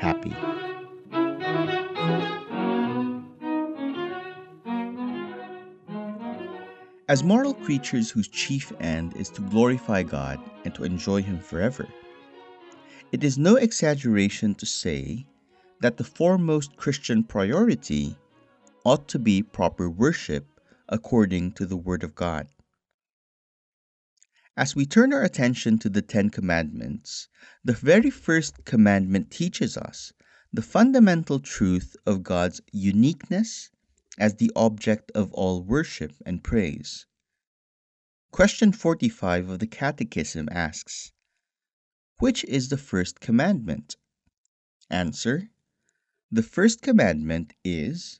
happy. As moral creatures whose chief end is to glorify God and to enjoy Him forever, it is no exaggeration to say that the foremost Christian priority ought to be proper worship according to the Word of God. As we turn our attention to the Ten Commandments, the very first commandment teaches us the fundamental truth of God's uniqueness as the object of all worship and praise. Question 45 of the Catechism asks, Which is the first commandment? Answer, The first commandment is,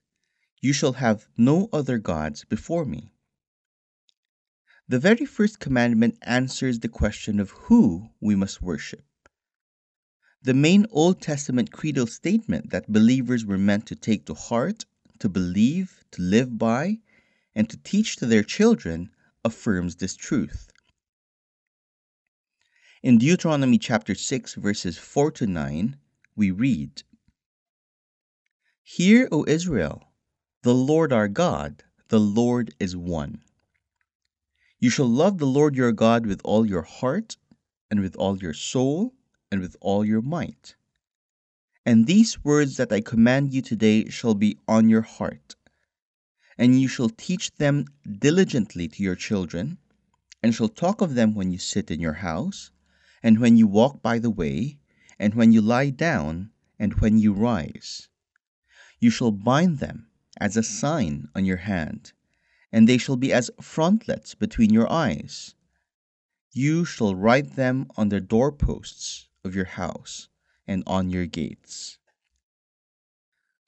You shall have no other gods before me. The very first commandment answers the question of who we must worship. The main Old Testament creedal statement that believers were meant to take to heart, to believe, to live by, and to teach to their children affirms this truth. In Deuteronomy chapter 6 verses 4 to 9, we read, Hear, O Israel, the Lord our God, the Lord is one. You shall love the Lord your God with all your heart, and with all your soul, and with all your might. And these words that I command you today shall be on your heart. And you shall teach them diligently to your children, and shall talk of them when you sit in your house, and when you walk by the way, and when you lie down, and when you rise. You shall bind them as a sign on your hand and they shall be as frontlets between your eyes. You shall write them on the doorposts of your house and on your gates.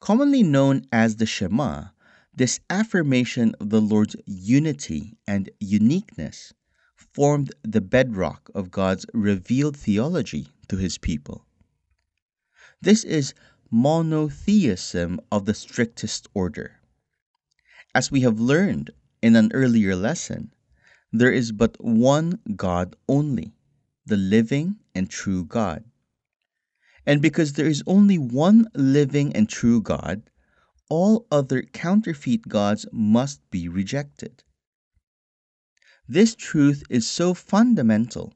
Commonly known as the Shema, this affirmation of the Lord's unity and uniqueness formed the bedrock of God's revealed theology to his people. This is monotheism of the strictest order. As we have learned in an earlier lesson, there is but one God only, the living and true God. And because there is only one living and true God, all other counterfeit gods must be rejected. This truth is so fundamental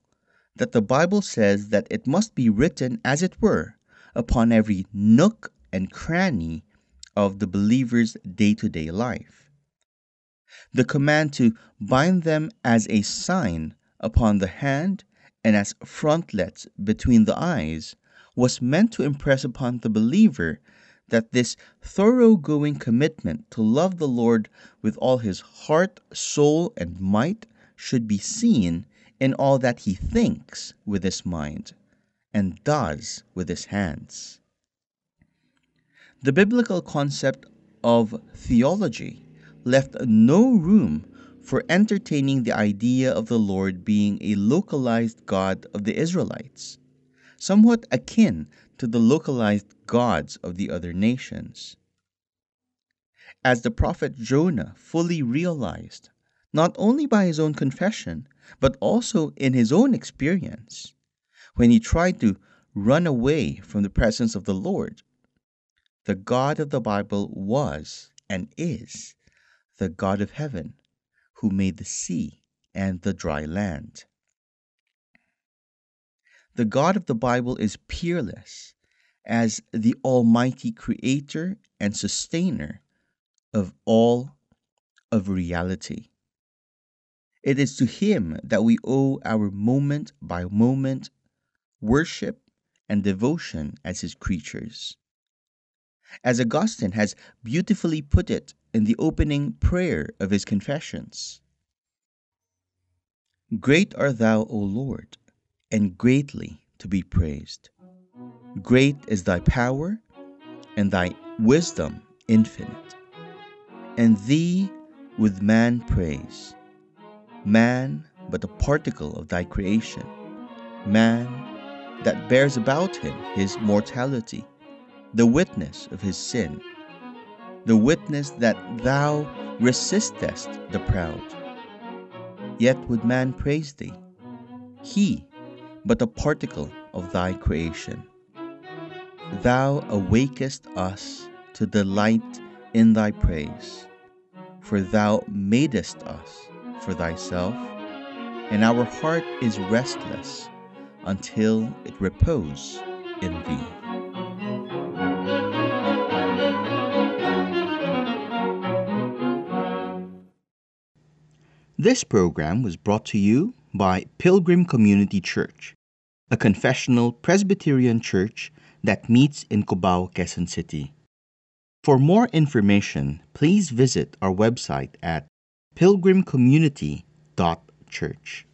that the Bible says that it must be written, as it were, upon every nook and cranny of the believer's day to day life. The command to bind them as a sign upon the hand and as frontlets between the eyes was meant to impress upon the believer that this thoroughgoing commitment to love the Lord with all his heart, soul, and might should be seen in all that he thinks with his mind and does with his hands. The biblical concept of theology left no room for entertaining the idea of the Lord being a localized God of the Israelites, somewhat akin to the localized gods of the other nations. As the prophet Jonah fully realized, not only by his own confession, but also in his own experience, when he tried to run away from the presence of the Lord, the God of the Bible was and is the God of heaven, who made the sea and the dry land. The God of the Bible is peerless as the Almighty Creator and Sustainer of all of reality. It is to Him that we owe our moment by moment worship and devotion as His creatures. As Augustine has beautifully put it in the opening prayer of his confessions. Great art thou, O Lord, and greatly to be praised. Great is thy power, and thy wisdom infinite. And thee with man praise, man but a particle of thy creation, man that bears about him his mortality, the witness of his sin, the witness that thou resistest the proud. Yet would man praise thee, he but a particle of thy creation. Thou awakest us to delight in thy praise, for thou madest us for thyself, and our heart is restless until it repose in thee. This program was brought to you by Pilgrim Community Church, a confessional Presbyterian church that meets in Cubao, Quezon City. For more information, please visit our website at pilgrimcommunity.church.